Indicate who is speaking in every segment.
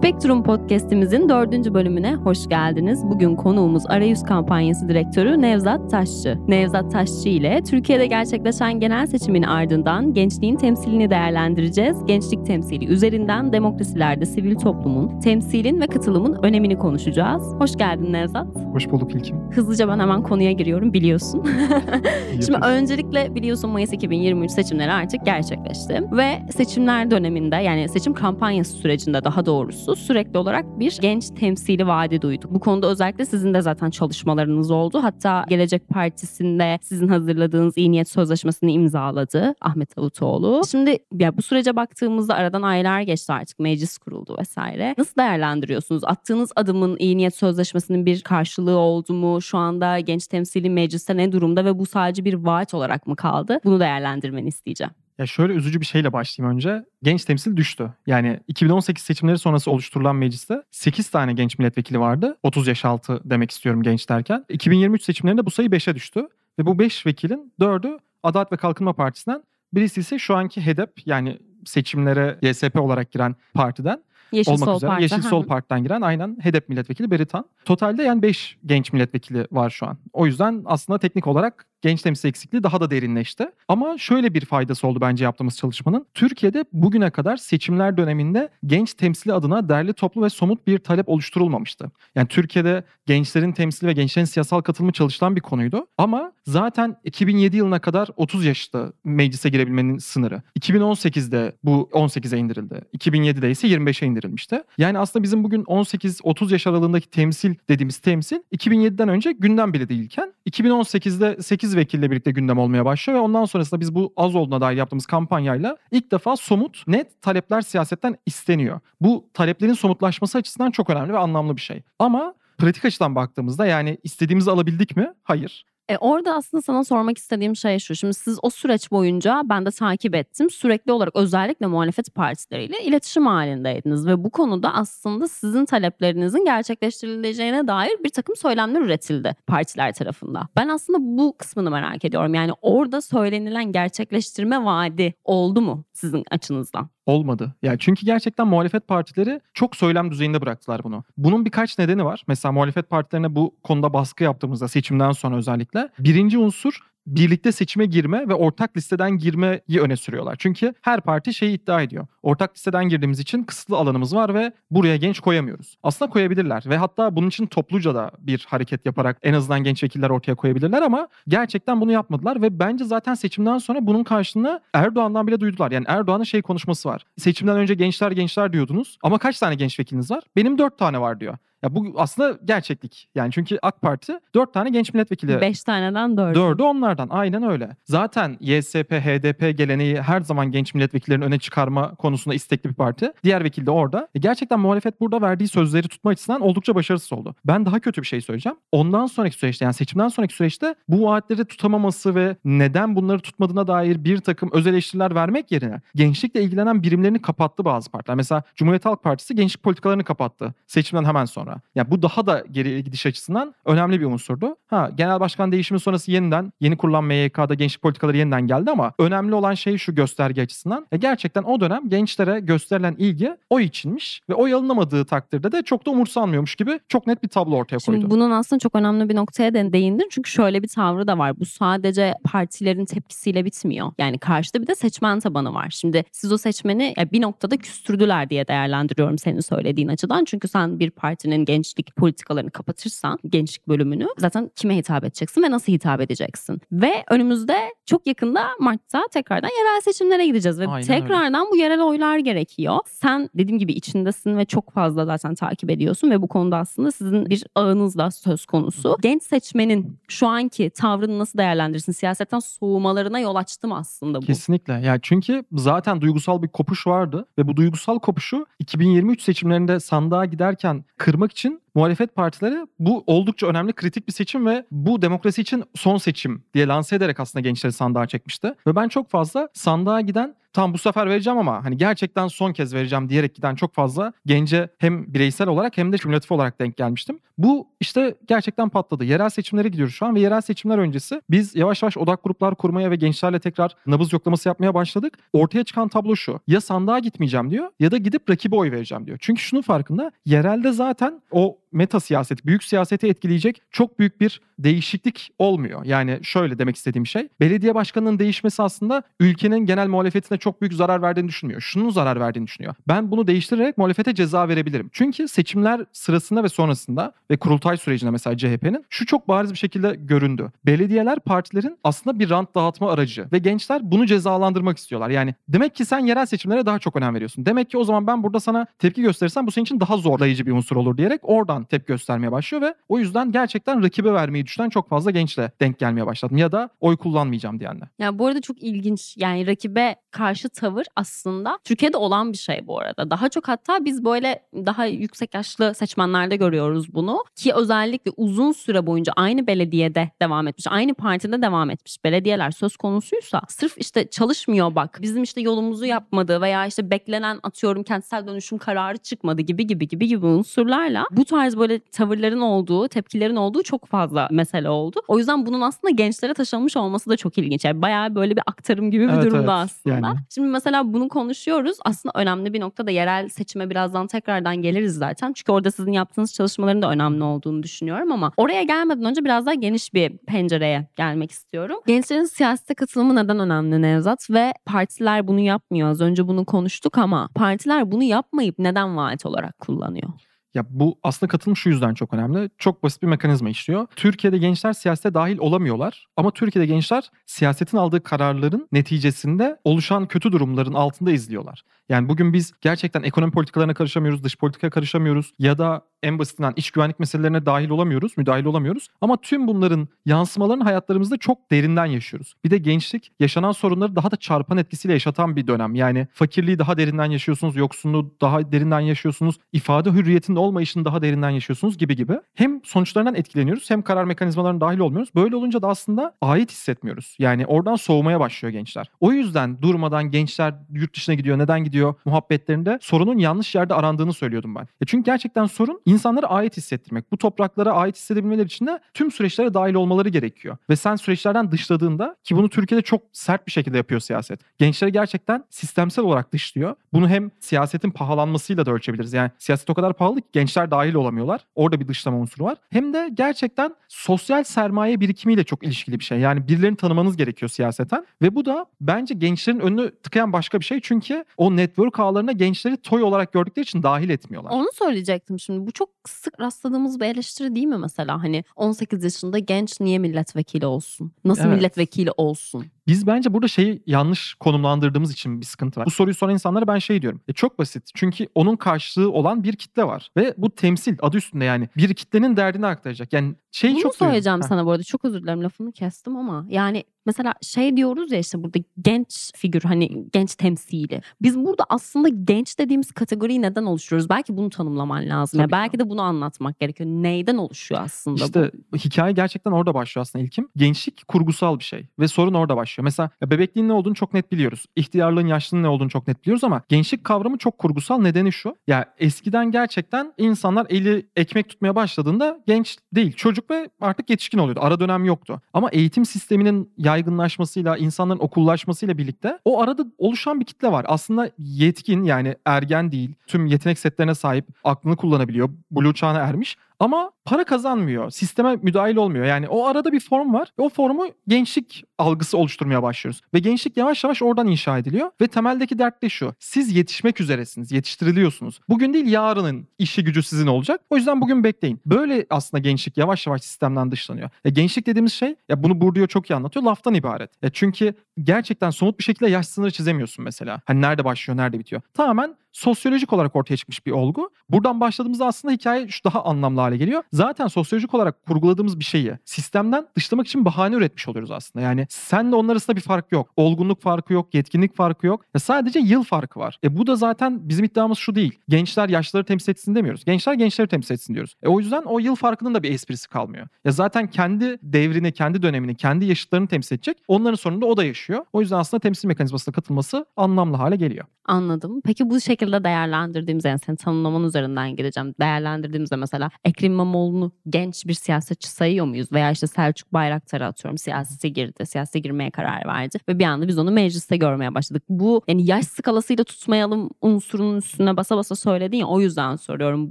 Speaker 1: Spektrum Podcast'imizin dördüncü bölümüne hoş geldiniz. Bugün konuğumuz Arayüz Kampanyası Direktörü Nevzat Taşçı. Nevzat Taşçı ile Türkiye'de gerçekleşen genel seçimin ardından gençliğin temsilini değerlendireceğiz. Gençlik temsili üzerinden demokrasilerde sivil toplumun, temsilin ve katılımın önemini konuşacağız. Hoş geldin Nevzat.
Speaker 2: Hoş bulduk İlkim.
Speaker 1: Hızlıca ben hemen konuya giriyorum biliyorsun. Şimdi öncelikle biliyorsun Mayıs 2023 seçimleri artık gerçekleşti. Ve seçimler döneminde yani seçim kampanyası sürecinde daha doğrusu sürekli olarak bir genç temsili vaadi duyduk. Bu konuda özellikle sizin de zaten çalışmalarınız oldu. Hatta Gelecek Partisi'nde sizin hazırladığınız iyi niyet sözleşmesini imzaladı Ahmet Davutoğlu. Şimdi ya bu sürece baktığımızda aradan aylar geçti artık meclis kuruldu vesaire. Nasıl değerlendiriyorsunuz? Attığınız adımın iyi niyet sözleşmesinin bir karşılığı oldu mu? Şu anda genç temsili mecliste ne durumda ve bu sadece bir vaat olarak mı kaldı? Bunu değerlendirmeni isteyeceğim.
Speaker 2: Ya şöyle üzücü bir şeyle başlayayım önce. Genç temsil düştü. Yani 2018 seçimleri sonrası oluşturulan mecliste 8 tane genç milletvekili vardı. 30 yaş altı demek istiyorum genç derken. 2023 seçimlerinde bu sayı 5'e düştü. Ve bu 5 vekilin 4'ü Adalet ve Kalkınma Partisi'nden. Birisi ise şu anki HEDEP yani seçimlere YSP olarak giren partiden.
Speaker 1: Yeşil
Speaker 2: olmak
Speaker 1: Sol
Speaker 2: üzere
Speaker 1: Parti.
Speaker 2: Yeşil Sol. Parti'den giren aynen HEDEP milletvekili Beritan. Totalde yani 5 genç milletvekili var şu an. O yüzden aslında teknik olarak genç temsil eksikliği daha da derinleşti. Ama şöyle bir faydası oldu bence yaptığımız çalışmanın. Türkiye'de bugüne kadar seçimler döneminde genç temsili adına derli toplu ve somut bir talep oluşturulmamıştı. Yani Türkiye'de gençlerin temsili ve gençlerin siyasal katılımı çalışılan bir konuydu. Ama zaten 2007 yılına kadar 30 yaşta meclise girebilmenin sınırı. 2018'de bu 18'e indirildi. 2007'de ise 25'e indirilmişti. Yani aslında bizim bugün 18-30 yaş aralığındaki temsil dediğimiz temsil 2007'den önce gündem bile değilken 2018'de 8 vekille birlikte gündem olmaya başlıyor ve ondan sonrasında biz bu az olduğuna dair yaptığımız kampanyayla ilk defa somut, net talepler siyasetten isteniyor. Bu taleplerin somutlaşması açısından çok önemli ve anlamlı bir şey. Ama pratik açıdan baktığımızda yani istediğimizi alabildik mi? Hayır.
Speaker 1: E orada aslında sana sormak istediğim şey şu. Şimdi siz o süreç boyunca ben de takip ettim. Sürekli olarak özellikle muhalefet partileriyle iletişim halindeydiniz. Ve bu konuda aslında sizin taleplerinizin gerçekleştirileceğine dair bir takım söylemler üretildi partiler tarafından. Ben aslında bu kısmını merak ediyorum. Yani orada söylenilen gerçekleştirme vaadi oldu mu sizin açınızdan?
Speaker 2: Olmadı. Yani çünkü gerçekten muhalefet partileri çok söylem düzeyinde bıraktılar bunu. Bunun birkaç nedeni var. Mesela muhalefet partilerine bu konuda baskı yaptığımızda seçimden sonra özellikle birinci unsur birlikte seçime girme ve ortak listeden girmeyi öne sürüyorlar. Çünkü her parti şeyi iddia ediyor. Ortak listeden girdiğimiz için kısıtlı alanımız var ve buraya genç koyamıyoruz. Aslında koyabilirler ve hatta bunun için topluca da bir hareket yaparak en azından genç vekiller ortaya koyabilirler ama gerçekten bunu yapmadılar ve bence zaten seçimden sonra bunun karşılığını Erdoğan'dan bile duydular. Yani Erdoğan'ın şey konuşması var. Seçimden önce gençler gençler diyordunuz ama kaç tane genç vekiliniz var? Benim dört tane var diyor. Ya bu aslında gerçeklik. Yani çünkü AK Parti dört tane genç milletvekili
Speaker 1: Beş taneden dördü.
Speaker 2: Dördü onlardan. Aynen öyle. Zaten YSP, HDP geleneği her zaman genç milletvekillerini öne çıkarma konusunda istekli bir parti. Diğer vekil de orada. E gerçekten muhalefet burada verdiği sözleri tutma açısından oldukça başarısız oldu. Ben daha kötü bir şey söyleyeceğim. Ondan sonraki süreçte yani seçimden sonraki süreçte bu vaatleri tutamaması ve neden bunları tutmadığına dair bir takım öz eleştiriler vermek yerine gençlikle ilgilenen birimlerini kapattı bazı partiler. Mesela Cumhuriyet Halk Partisi gençlik politikalarını kapattı seçimden hemen sonra. Yani bu daha da geri gidiş açısından önemli bir unsurdu. Ha genel başkan değişimi sonrası yeniden yeni kurulan MYK'da gençlik politikaları yeniden geldi ama önemli olan şey şu gösterge açısından. E gerçekten o dönem gençlere gösterilen ilgi oy içinmiş ve oy alınamadığı takdirde de çok da umursanmıyormuş gibi çok net bir tablo ortaya koydu.
Speaker 1: Şimdi bunun aslında çok önemli bir noktaya de- değindin. Çünkü şöyle bir tavrı da var. Bu sadece partilerin tepkisiyle bitmiyor. Yani karşıda bir de seçmen tabanı var. Şimdi siz o seçmeni bir noktada küstürdüler diye değerlendiriyorum senin söylediğin açıdan. Çünkü sen bir partinin gençlik politikalarını kapatırsan, gençlik bölümünü zaten kime hitap edeceksin ve nasıl hitap edeceksin? Ve önümüzde çok yakında Mart'ta tekrardan yerel seçimlere gideceğiz ve
Speaker 2: Aynen
Speaker 1: tekrardan bu yerel oylar gerekiyor. Sen dediğim gibi içindesin ve çok fazla zaten takip ediyorsun ve bu konuda aslında sizin bir ağınız da söz konusu. Genç seçmenin şu anki tavrını nasıl değerlendirirsin? Siyasetten soğumalarına yol açtı mı aslında bu?
Speaker 2: Kesinlikle. Yani çünkü zaten duygusal bir kopuş vardı ve bu duygusal kopuşu 2023 seçimlerinde sandığa giderken kırmak için muhalefet partileri bu oldukça önemli kritik bir seçim ve bu demokrasi için son seçim diye lanse ederek aslında gençleri sandığa çekmişti. Ve ben çok fazla sandığa giden tam bu sefer vereceğim ama hani gerçekten son kez vereceğim diyerek giden çok fazla gence hem bireysel olarak hem de kümülatif olarak denk gelmiştim. Bu işte gerçekten patladı. Yerel seçimlere gidiyoruz şu an ve yerel seçimler öncesi biz yavaş yavaş odak gruplar kurmaya ve gençlerle tekrar nabız yoklaması yapmaya başladık. Ortaya çıkan tablo şu. Ya sandığa gitmeyeceğim diyor ya da gidip rakibe oy vereceğim diyor. Çünkü şunun farkında yerelde zaten o meta siyaset, büyük siyaseti etkileyecek çok büyük bir değişiklik olmuyor. Yani şöyle demek istediğim şey, belediye başkanının değişmesi aslında ülkenin genel muhalefetine çok büyük zarar verdiğini düşünmüyor. Şunun zarar verdiğini düşünüyor. Ben bunu değiştirerek muhalefete ceza verebilirim. Çünkü seçimler sırasında ve sonrasında ve kurultay sürecinde mesela CHP'nin şu çok bariz bir şekilde göründü. Belediyeler partilerin aslında bir rant dağıtma aracı ve gençler bunu cezalandırmak istiyorlar. Yani demek ki sen yerel seçimlere daha çok önem veriyorsun. Demek ki o zaman ben burada sana tepki gösterirsem bu senin için daha zorlayıcı bir unsur olur diyerek oradan tepki göstermeye başlıyor ve o yüzden gerçekten rakibe vermeyi düşünen çok fazla gençle denk gelmeye başladım. Ya da oy kullanmayacağım diyenler.
Speaker 1: Ya bu arada çok ilginç. Yani rakibe karşı tavır aslında Türkiye'de olan bir şey bu arada. Daha çok hatta biz böyle daha yüksek yaşlı seçmenlerde görüyoruz bunu. Ki özellikle uzun süre boyunca aynı belediyede devam etmiş, aynı partide devam etmiş belediyeler söz konusuysa sırf işte çalışmıyor bak bizim işte yolumuzu yapmadı veya işte beklenen atıyorum kentsel dönüşüm kararı çıkmadı gibi gibi gibi gibi unsurlarla bu tarz böyle tavırların olduğu, tepkilerin olduğu çok fazla mesele oldu. O yüzden bunun aslında gençlere taşınmış olması da çok ilginç. Yani bayağı böyle bir aktarım gibi bir
Speaker 2: Evet,
Speaker 1: durumda
Speaker 2: evet.
Speaker 1: aslında.
Speaker 2: Yani.
Speaker 1: Şimdi mesela bunu konuşuyoruz. Aslında önemli bir noktada yerel seçime birazdan tekrardan geliriz zaten. Çünkü orada sizin yaptığınız çalışmaların da önemli olduğunu düşünüyorum ama oraya gelmeden önce biraz daha geniş bir pencereye gelmek istiyorum. Gençlerin siyasete katılımı neden önemli Nevzat ve partiler bunu yapmıyor. Az önce bunu konuştuk ama partiler bunu yapmayıp neden vaat olarak kullanıyor?
Speaker 2: Ya bu aslında katılım şu yüzden çok önemli. Çok basit bir mekanizma işliyor. Türkiye'de gençler siyasete dahil olamıyorlar. Ama Türkiye'de gençler siyasetin aldığı kararların neticesinde oluşan kötü durumların altında izliyorlar. Yani bugün biz gerçekten ekonomi politikalarına karışamıyoruz, dış politikaya karışamıyoruz ya da en basitinden iç güvenlik meselelerine dahil olamıyoruz, müdahil olamıyoruz. Ama tüm bunların yansımalarını hayatlarımızda çok derinden yaşıyoruz. Bir de gençlik yaşanan sorunları daha da çarpan etkisiyle yaşatan bir dönem. Yani fakirliği daha derinden yaşıyorsunuz, yoksunluğu daha derinden yaşıyorsunuz, ifade hürriyetinin olmayışını daha derinden yaşıyorsunuz gibi gibi. Hem sonuçlarından etkileniyoruz hem karar mekanizmalarına dahil olmuyoruz. Böyle olunca da aslında ait hissetmiyoruz. Yani oradan soğumaya başlıyor gençler. O yüzden durmadan gençler yurt dışına gidiyor, neden gidiyor muhabbetlerinde sorunun yanlış yerde arandığını söylüyordum ben. E çünkü gerçekten sorun insanlara ait hissettirmek. Bu topraklara ait hissedebilmeleri için de tüm süreçlere dahil olmaları gerekiyor. Ve sen süreçlerden dışladığında ki bunu Türkiye'de çok sert bir şekilde yapıyor siyaset. Gençleri gerçekten sistemsel olarak dışlıyor. Bunu hem siyasetin pahalanmasıyla da ölçebiliriz. Yani siyaset o kadar pahalı gençler dahil olamıyorlar. Orada bir dışlama unsuru var. Hem de gerçekten sosyal sermaye birikimiyle çok ilişkili bir şey. Yani birilerini tanımanız gerekiyor siyaseten. Ve bu da bence gençlerin önünü tıkayan başka bir şey. Çünkü o network ağlarına gençleri toy olarak gördükleri için dahil etmiyorlar.
Speaker 1: Onu söyleyecektim şimdi. Bu çok sık rastladığımız bir eleştiri değil mi mesela? Hani 18 yaşında genç niye milletvekili olsun? Nasıl
Speaker 2: Evet.
Speaker 1: milletvekili olsun?
Speaker 2: Biz bence burada şeyi yanlış konumlandırdığımız için bir sıkıntı var. Bu soruyu soran insanlara ben şey diyorum. E çok basit. Çünkü onun karşılığı olan bir kitle var. Ve bu temsil adı üstünde yani. Bir kitlenin derdini aktaracak. Yani şeyi
Speaker 1: Bunu
Speaker 2: çok
Speaker 1: söyleyeceğim sana bu arada. Çok özür dilerim lafını kestim ama yani mesela şey diyoruz ya işte burada genç figür hani genç temsili. Biz burada aslında genç dediğimiz kategoriyi neden oluşturuyoruz? Belki bunu tanımlaman lazım. Ya
Speaker 2: Tabii
Speaker 1: belki de bunu anlatmak gerekiyor. Neyden oluşuyor aslında bu?
Speaker 2: İşte hikaye gerçekten orada başlıyor aslında İlkim. Gençlik kurgusal bir şey ve sorun orada başlıyor. Mesela bebekliğin ne olduğunu çok net biliyoruz. İhtiyarlığın, yaşlılığın ne olduğunu çok net biliyoruz ama gençlik kavramı çok kurgusal. Nedeni şu. Ya eskiden gerçekten insanlar eli ekmek tutmaya başladığında genç değil, çocuk ve artık yetişkin oluyordu. Ara dönem yoktu. Ama eğitim sisteminin yaygınlaşmasıyla, insanların okullaşmasıyla birlikte o arada oluşan bir kitle var. Aslında yetkin yani ergen değil, tüm yetenek setlerine sahip, aklını kullanabiliyor, blue çağına ermiş ama para kazanmıyor. Sisteme müdahil olmuyor. Yani o arada bir form var ve o formu gençlik algısı oluşturmaya başlıyoruz. Ve gençlik yavaş yavaş oradan inşa ediliyor. Ve temeldeki dert de şu. Siz yetişmek üzeresiniz. Yetiştiriliyorsunuz. Bugün değil yarının işi gücü sizin olacak. O yüzden bugün bekleyin. Böyle aslında gençlik yavaş yavaş sistemden dışlanıyor. E, gençlik dediğimiz şey ya bunu Bourdieu çok iyi anlatıyor. Laftan ibaret. E, çünkü gerçekten somut bir şekilde yaş sınırı çizemiyorsun mesela. Hani nerede başlıyor, nerede bitiyor. Tamamen sosyolojik olarak ortaya çıkmış bir olgu. Buradan başladığımızda aslında hikaye şu daha anlamlı hale geliyor. Zaten sosyolojik olarak kurguladığımız bir şeyi sistemden dışlamak için bahane üretmiş oluyoruz aslında. Yani sen de onlar arasında bir fark yok. Olgunluk farkı yok, yetkinlik farkı yok. Ya sadece yıl farkı var. E bu da zaten bizim iddiamız şu değil. Gençler yaşlıları temsil etsin demiyoruz. Gençler gençleri temsil etsin diyoruz. E o yüzden o yıl farkının da bir esprisi kalmıyor. Ya zaten kendi devrini, kendi dönemini, kendi yaşıtlarını temsil edecek. Onların sonunda o da yaşıyor. O yüzden aslında temsil mekanizmasına katılması anlamlı hale geliyor.
Speaker 1: Anladım. Peki bu şekilde değerlendirdiğimiz yani senin tanımlaman üzerinden gideceğim. Değerlendirdiğimizde mesela Ekrem İmamoğlu'nu genç bir siyasetçi sayıyor muyuz? Veya işte Selçuk Bayraktar'ı atıyorum siyasete girdi. Siyasete girmeye karar verdi. Ve bir anda biz onu mecliste görmeye başladık. Bu yani yaş skalasıyla tutmayalım unsurunun üstüne basa basa söyledin ya o yüzden soruyorum.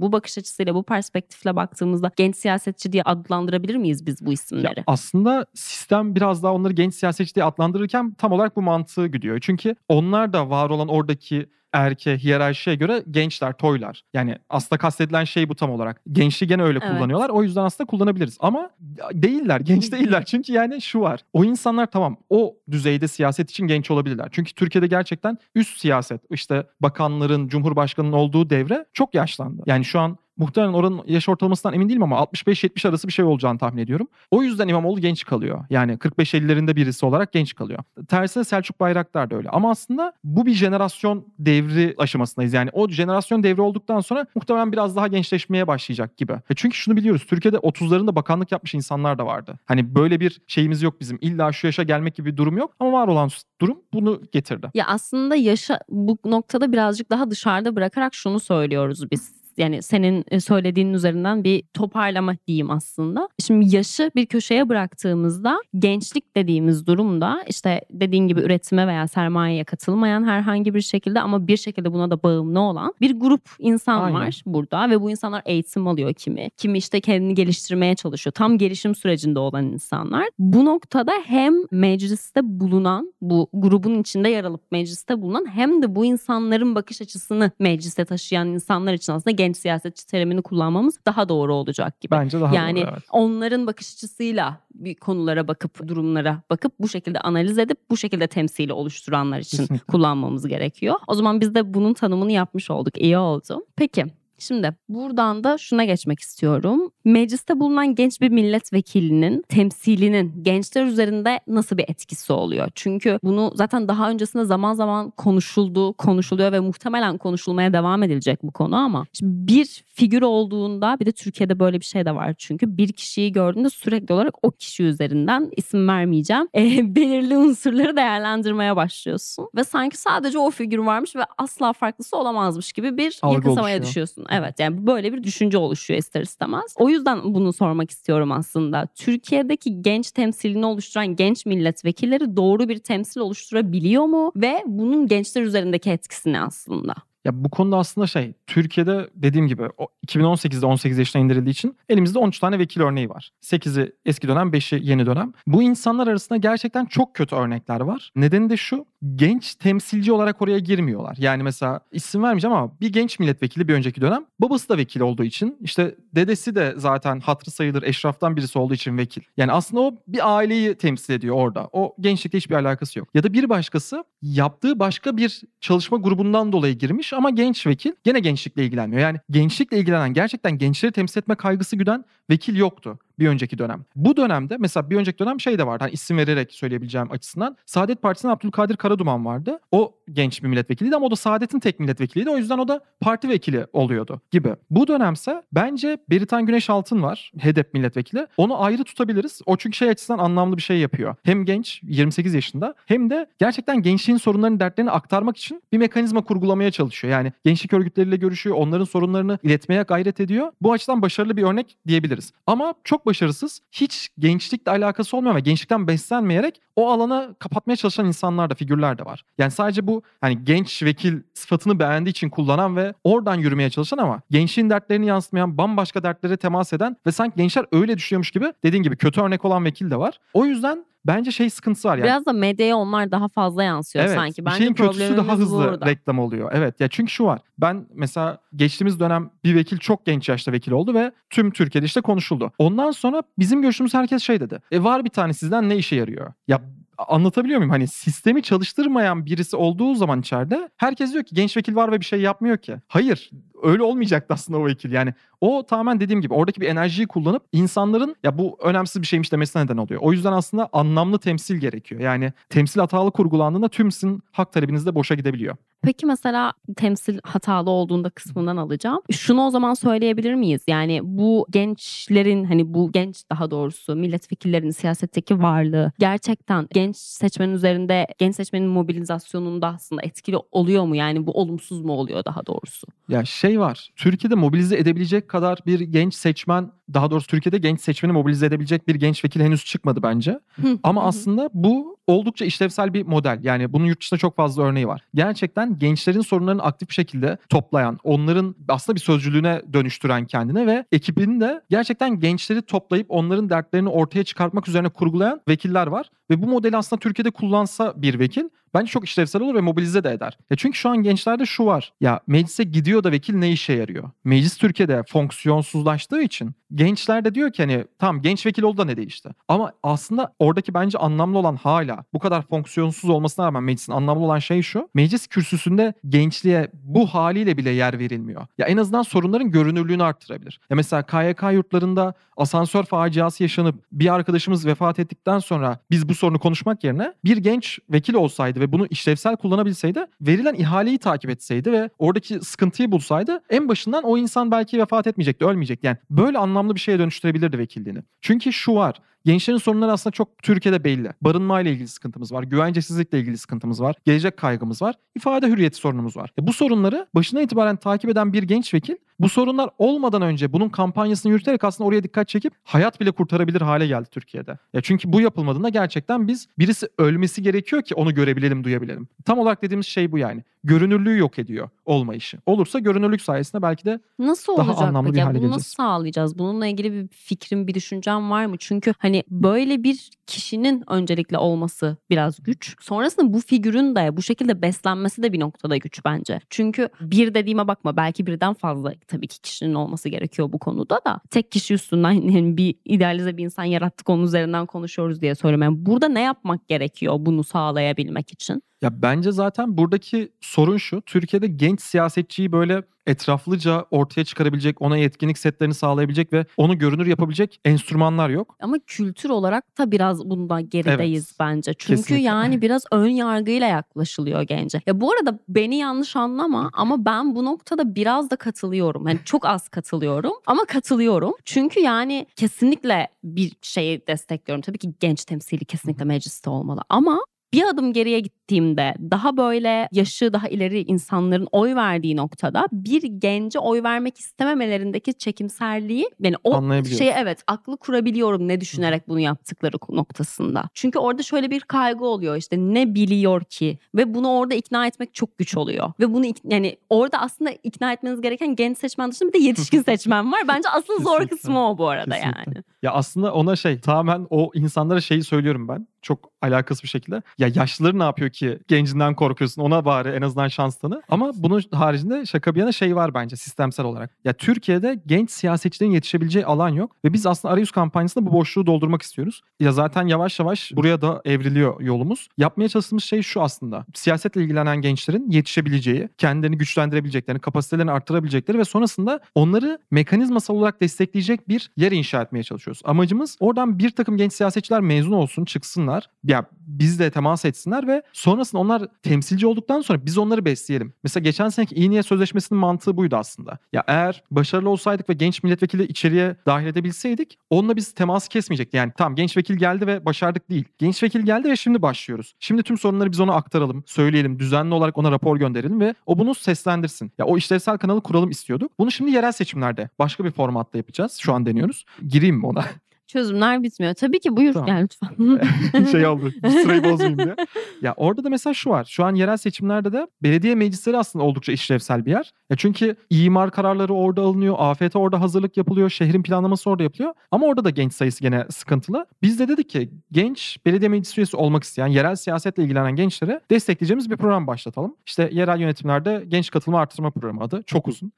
Speaker 1: Bu bakış açısıyla bu perspektifle baktığımızda genç siyasetçi diye adlandırabilir miyiz biz bu isimleri?
Speaker 2: Ya aslında sistem biraz daha onları genç siyasetçi diye adlandırırken tam olarak bu mantığı güdüyor. Çünkü onlar da var olan oradaki erke hiyerarşiye göre gençler, toylar. Yani aslında kastedilen şey bu tam olarak. Gençliği gene öyle
Speaker 1: Evet.
Speaker 2: kullanıyorlar. O yüzden aslında kullanabiliriz. Ama değiller, genç değiller. Çünkü yani şu var. O insanlar tamam o düzeyde siyaset için genç olabilirler. Çünkü Türkiye'de gerçekten üst siyaset, işte bakanların, cumhurbaşkanının olduğu devre çok yaşlandı. Yani şu an Muhtemelen oranın yaş ortalamasından emin değilim ama 65-70 arası bir şey olacağını tahmin ediyorum. O yüzden İmamoğlu genç kalıyor. Yani 45-50'lerinde birisi olarak genç kalıyor. Tersine Selçuk Bayraktar da öyle. Ama aslında bu bir jenerasyon devri aşamasındayız. Yani o jenerasyon devri olduktan sonra muhtemelen biraz daha gençleşmeye başlayacak gibi. E çünkü şunu biliyoruz. Türkiye'de 30'larında bakanlık yapmış insanlar da vardı. Hani böyle bir şeyimiz yok bizim. İlla şu yaşa gelmek gibi bir durum yok. Ama var olan durum bunu getirdi.
Speaker 1: Ya aslında yaşa bu noktada birazcık daha dışarıda bırakarak şunu söylüyoruz biz. Yani senin e, söylediğinin üzerinden bir toparlama diyeyim aslında. Şimdi yaşı bir köşeye bıraktığımızda gençlik dediğimiz durumda işte dediğin gibi üretime veya sermayeye katılmayan herhangi bir şekilde ama bir şekilde buna da bağımlı olan bir grup insan
Speaker 2: Aynen.
Speaker 1: var burada ve bu insanlar eğitim alıyor kimi. Kimi işte kendini geliştirmeye çalışıyor. Tam gelişim sürecinde olan insanlar. Bu noktada hem mecliste bulunan bu grubun içinde yer alıp mecliste bulunan hem de bu insanların bakış açısını meclise taşıyan insanlar için aslında genç siyasetçi terimini kullanmamız daha doğru olacak gibi.
Speaker 2: Bence daha
Speaker 1: yani
Speaker 2: doğru, evet.
Speaker 1: onların bakış açısıyla bir konulara bakıp durumlara bakıp bu şekilde analiz edip bu şekilde temsili oluşturanlar için
Speaker 2: Kesinlikle.
Speaker 1: kullanmamız gerekiyor. O zaman biz de bunun tanımını yapmış olduk. İyi oldu. Peki Şimdi buradan da şuna geçmek istiyorum. Mecliste bulunan genç bir milletvekilinin temsilinin gençler üzerinde nasıl bir etkisi oluyor? Çünkü bunu zaten daha öncesinde zaman zaman konuşuldu, konuşuluyor ve muhtemelen konuşulmaya devam edilecek bu konu ama şimdi bir figür olduğunda bir de Türkiye'de böyle bir şey de var çünkü bir kişiyi gördüğünde sürekli olarak o kişi üzerinden isim vermeyeceğim e, belirli unsurları değerlendirmeye başlıyorsun ve sanki sadece o figür varmış ve asla farklısı olamazmış gibi bir
Speaker 2: Algı oluşuyor.
Speaker 1: düşüyorsun. Evet yani böyle bir düşünce oluşuyor ister istemez. O yüzden bunu sormak istiyorum aslında. Türkiye'deki genç temsilini oluşturan genç milletvekilleri doğru bir temsil oluşturabiliyor mu? Ve bunun gençler üzerindeki etkisi ne aslında?
Speaker 2: Ya bu konuda aslında şey Türkiye'de dediğim gibi o 2018'de 18 yaşına indirildiği için elimizde 13 tane vekil örneği var. 8'i eski dönem 5'i yeni dönem. Bu insanlar arasında gerçekten çok kötü örnekler var. Nedeni de şu genç temsilci olarak oraya girmiyorlar. Yani mesela isim vermeyeceğim ama bir genç milletvekili bir önceki dönem babası da vekil olduğu için işte dedesi de zaten hatırı sayılır eşraftan birisi olduğu için vekil. Yani aslında o bir aileyi temsil ediyor orada. O gençlikle hiçbir alakası yok. Ya da bir başkası yaptığı başka bir çalışma grubundan dolayı girmiş ama genç vekil gene gençlikle ilgilenmiyor. Yani gençlikle ilgilenen gerçekten gençleri temsil etme kaygısı güden vekil yoktu bir önceki dönem. Bu dönemde mesela bir önceki dönem şey de vardı. Hani isim vererek söyleyebileceğim açısından. Saadet Partisi'nden Abdülkadir Karaduman vardı. O genç bir milletvekiliydi ama o da Saadet'in tek milletvekiliydi. O yüzden o da parti vekili oluyordu gibi. Bu dönemse bence Beritan Güneş Altın var. HEDEP milletvekili. Onu ayrı tutabiliriz. O çünkü şey açısından anlamlı bir şey yapıyor. Hem genç 28 yaşında hem de gerçekten gençliğin sorunlarını dertlerini aktarmak için bir mekanizma kurgulamaya çalışıyor. Yani gençlik örgütleriyle görüşüyor. Onların sorunlarını iletmeye gayret ediyor. Bu açıdan başarılı bir örnek diyebiliriz. Ama çok başarısız. Hiç gençlikle alakası olmayan ve gençlikten beslenmeyerek o alana kapatmaya çalışan insanlar da figürler de var. Yani sadece bu hani genç vekil sıfatını beğendiği için kullanan ve oradan yürümeye çalışan ama gençliğin dertlerini yansıtmayan bambaşka dertlere temas eden ve sanki gençler öyle düşünüyormuş gibi dediğin gibi kötü örnek olan vekil de var. O yüzden bence şey sıkıntısı var yani.
Speaker 1: Biraz da medyaya onlar daha fazla yansıyor
Speaker 2: Evet,
Speaker 1: sanki. Bence
Speaker 2: şeyin kötüsü daha hızlı
Speaker 1: burada.
Speaker 2: reklam oluyor. Evet ya çünkü şu var. Ben mesela geçtiğimiz dönem bir vekil çok genç yaşta vekil oldu ve tüm Türkiye'de işte konuşuldu. Ondan sonra bizim görüşümüz herkes şey dedi. E var bir tane sizden ne işe yarıyor? Ya anlatabiliyor muyum? Hani sistemi çalıştırmayan birisi olduğu zaman içeride herkes diyor ki genç vekil var ve bir şey yapmıyor ki. Hayır öyle olmayacaktı aslında o vekil. Yani o tamamen dediğim gibi oradaki bir enerjiyi kullanıp insanların ya bu önemsiz bir şeymiş demesine neden oluyor. O yüzden aslında anlamlı temsil gerekiyor. Yani temsil hatalı kurgulandığında tüm sizin hak talebiniz de boşa gidebiliyor.
Speaker 1: Peki mesela temsil hatalı olduğunda kısmından alacağım. Şunu o zaman söyleyebilir miyiz? Yani bu gençlerin hani bu genç daha doğrusu milletvekillerinin siyasetteki varlığı gerçekten genç seçmenin üzerinde genç seçmenin mobilizasyonunda aslında etkili oluyor mu? Yani bu olumsuz mu oluyor daha doğrusu?
Speaker 2: Ya şey var. Türkiye'de mobilize edebilecek kadar bir genç seçmen daha doğrusu Türkiye'de genç seçmeni mobilize edebilecek bir genç vekil henüz çıkmadı bence. Ama aslında bu oldukça işlevsel bir model. Yani bunun yurt dışında çok fazla örneği var. Gerçekten gençlerin sorunlarını aktif bir şekilde toplayan, onların aslında bir sözcülüğüne dönüştüren kendine ve ekibini de gerçekten gençleri toplayıp onların dertlerini ortaya çıkartmak üzerine kurgulayan vekiller var. Ve bu modeli aslında Türkiye'de kullansa bir vekil bence çok işlevsel olur ve mobilize de eder. Ya çünkü şu an gençlerde şu var. Ya meclise gidiyor da vekil ne işe yarıyor? Meclis Türkiye'de fonksiyonsuzlaştığı için gençler de diyor ki hani tamam genç vekil oldu da ne değişti? Ama aslında oradaki bence anlamlı olan hala bu kadar fonksiyonsuz olmasına rağmen meclisin anlamlı olan şey şu. Meclis kürsüsünde gençliğe bu haliyle bile yer verilmiyor. Ya en azından sorunların görünürlüğünü arttırabilir. Ya mesela KYK yurtlarında asansör faciası yaşanıp bir arkadaşımız vefat ettikten sonra biz bu sorunu konuşmak yerine bir genç vekil olsaydı ve bunu işlevsel kullanabilseydi verilen ihaleyi takip etseydi ve oradaki sıkıntıyı bulsaydı en başından o insan belki vefat etmeyecekti, ölmeyecekti. Yani böyle anlamlı bir şeye dönüştürebilirdi vekilliğini. Çünkü şu var. Gençlerin sorunları aslında çok Türkiye'de belli. Barınma ile ilgili sıkıntımız var. Güvencesizlikle ilgili sıkıntımız var. Gelecek kaygımız var. ifade hürriyeti sorunumuz var. E bu sorunları başından itibaren takip eden bir genç vekil bu sorunlar olmadan önce bunun kampanyasını yürüterek aslında oraya dikkat çekip hayat bile kurtarabilir hale geldi Türkiye'de. Ya çünkü bu yapılmadığında gerçekten biz birisi ölmesi gerekiyor ki onu görebilelim, duyabilelim. Tam olarak dediğimiz şey bu yani. Görünürlüğü yok ediyor olmayışı. Olursa görünürlük sayesinde belki de
Speaker 1: Nasıl
Speaker 2: Daha anlamlı
Speaker 1: peki?
Speaker 2: bir hale
Speaker 1: Bunu
Speaker 2: geleceğiz.
Speaker 1: nasıl sağlayacağız? Bununla ilgili bir fikrin, bir düşüncen var mı? Çünkü hani böyle bir kişinin öncelikle olması biraz güç. Sonrasında bu figürün de bu şekilde beslenmesi de bir noktada güç bence. Çünkü bir dediğime bakma belki birden fazla tabii ki kişinin olması gerekiyor bu konuda da. Tek kişi üstünden yani bir idealize bir insan yarattık onun üzerinden konuşuyoruz diye söylüyorum. Yani burada ne yapmak gerekiyor bunu sağlayabilmek için?
Speaker 2: Ya bence zaten buradaki sorun şu. Türkiye'de genç siyasetçiyi böyle etraflıca ortaya çıkarabilecek, ona yetkinlik setlerini sağlayabilecek ve onu görünür yapabilecek enstrümanlar yok.
Speaker 1: Ama kültür olarak da biraz bunda gerideyiz
Speaker 2: Evet,
Speaker 1: bence. Çünkü
Speaker 2: kesinlikle.
Speaker 1: yani biraz ön yargıyla yaklaşılıyor gence. Ya bu arada beni yanlış anlama ama ben bu noktada biraz da katılıyorum. Yani çok az katılıyorum ama katılıyorum. Çünkü yani kesinlikle bir şeyi destekliyorum. Tabii ki genç temsili kesinlikle mecliste olmalı ama bir adım geriye gittiğimde daha böyle yaşı daha ileri insanların oy verdiği noktada bir gence oy vermek istememelerindeki çekimserliği yani o şeye evet aklı kurabiliyorum ne düşünerek bunu yaptıkları noktasında. Çünkü orada şöyle bir kaygı oluyor işte ne biliyor ki ve bunu orada ikna etmek çok güç oluyor. Ve bunu yani orada aslında ikna etmeniz gereken genç seçmen dışında bir de yetişkin seçmen var. Bence asıl zor kısmı o bu arada
Speaker 2: Kesinlikle.
Speaker 1: yani.
Speaker 2: Ya aslında ona şey tamamen o insanlara şeyi söylüyorum ben. Çok alakasız bir şekilde. Ya yaşlıları ne yapıyor ki gencinden korkuyorsun ona bari en azından şans tanı. Ama bunun haricinde şaka bir yana şey var bence sistemsel olarak. Ya Türkiye'de genç siyasetçilerin yetişebileceği alan yok. Ve biz aslında arayüz kampanyasında bu boşluğu doldurmak istiyoruz. Ya zaten yavaş yavaş buraya da evriliyor yolumuz. Yapmaya çalıştığımız şey şu aslında. Siyasetle ilgilenen gençlerin yetişebileceği, kendilerini güçlendirebileceklerini, kapasitelerini arttırabilecekleri ve sonrasında onları mekanizmasal olarak destekleyecek bir yer inşa etmeye çalışıyoruz. Amacımız oradan bir takım genç siyasetçiler mezun olsun, çıksınlar. Ya bizle temas etsinler ve sonrasında onlar temsilci olduktan sonra biz onları besleyelim. Mesela geçen seneki iyi niyet sözleşmesinin mantığı buydu aslında. Ya eğer başarılı olsaydık ve genç milletvekili içeriye dahil edebilseydik onunla biz teması kesmeyecektik. Yani tamam genç vekil geldi ve başardık değil. Genç vekil geldi ve şimdi başlıyoruz. Şimdi tüm sorunları biz ona aktaralım, söyleyelim, düzenli olarak ona rapor gönderelim ve o bunu seslendirsin. Ya o işlevsel kanalı kuralım istiyorduk. Bunu şimdi yerel seçimlerde başka bir formatta yapacağız. Şu an deniyoruz. Gireyim mi ona?
Speaker 1: Çözümler bitmiyor. Tabii ki buyur
Speaker 2: Tamam.
Speaker 1: gel lütfen.
Speaker 2: şey oldu. Sırayı bozmayayım diye. Ya orada da mesela şu var. Şu an yerel seçimlerde de belediye meclisleri aslında oldukça işlevsel bir yer. Ya çünkü imar kararları orada alınıyor. AFT orada hazırlık yapılıyor. Şehrin planlaması orada yapılıyor. Ama orada da genç sayısı gene sıkıntılı. Biz de dedik ki genç belediye meclis üyesi olmak isteyen, yerel siyasetle ilgilenen gençlere destekleyeceğimiz bir program başlatalım. İşte yerel yönetimlerde genç katılma artırma programı adı. Çok uzun.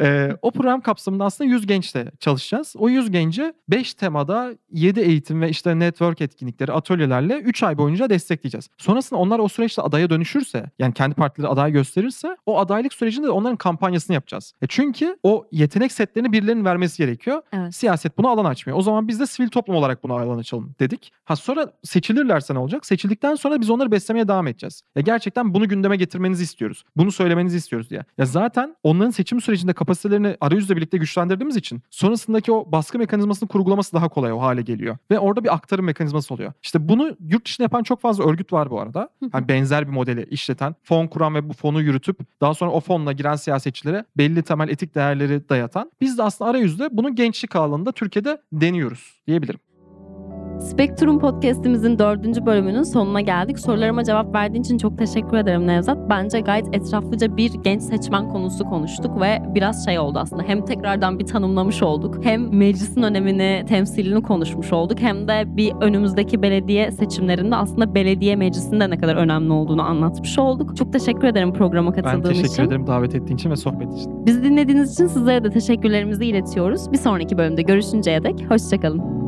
Speaker 2: Ee, o program kapsamında aslında 100 gençle çalışacağız. O 100 genci 5 temada da 7 eğitim ve işte network etkinlikleri, atölyelerle 3 ay boyunca destekleyeceğiz. Sonrasında onlar o süreçte adaya dönüşürse, yani kendi partileri aday gösterirse o adaylık sürecinde de onların kampanyasını yapacağız. E çünkü o yetenek setlerini birilerinin vermesi gerekiyor.
Speaker 1: Evet.
Speaker 2: Siyaset buna alan açmıyor. O zaman biz de sivil toplum olarak buna alan açalım dedik. Ha sonra seçilirlerse ne olacak? Seçildikten sonra biz onları beslemeye devam edeceğiz. Ya gerçekten bunu gündeme getirmenizi istiyoruz. Bunu söylemenizi istiyoruz diye. Ya zaten onların seçim sürecinde kapasitelerini arayüzle birlikte güçlendirdiğimiz için sonrasındaki o baskı mekanizmasını kurgulaması daha kolay o hale geliyor. Ve orada bir aktarım mekanizması oluyor. İşte bunu yurt dışında yapan çok fazla örgüt var bu arada. Hani benzer bir modeli işleten, fon kuran ve bu fonu yürütüp daha sonra o fonla giren siyasetçilere belli temel etik değerleri dayatan. Biz de aslında arayüzde bunu gençlik alanında Türkiye'de deniyoruz diyebilirim.
Speaker 1: Spektrum Podcast'imizin dördüncü bölümünün sonuna geldik. Sorularıma cevap verdiğin için çok teşekkür ederim Nevzat. Bence gayet etraflıca bir genç seçmen konusu konuştuk ve biraz şey oldu aslında. Hem tekrardan bir tanımlamış olduk. Hem meclisin önemini, temsilini konuşmuş olduk. Hem de bir önümüzdeki belediye seçimlerinde aslında belediye meclisinde ne kadar önemli olduğunu anlatmış olduk. Çok teşekkür ederim programa katıldığın
Speaker 2: Ben teşekkür
Speaker 1: için.
Speaker 2: ederim davet ettiğin için ve sohbet için.
Speaker 1: Bizi dinlediğiniz için sizlere de teşekkürlerimizi iletiyoruz. Bir sonraki bölümde görüşünceye dek hoşçakalın.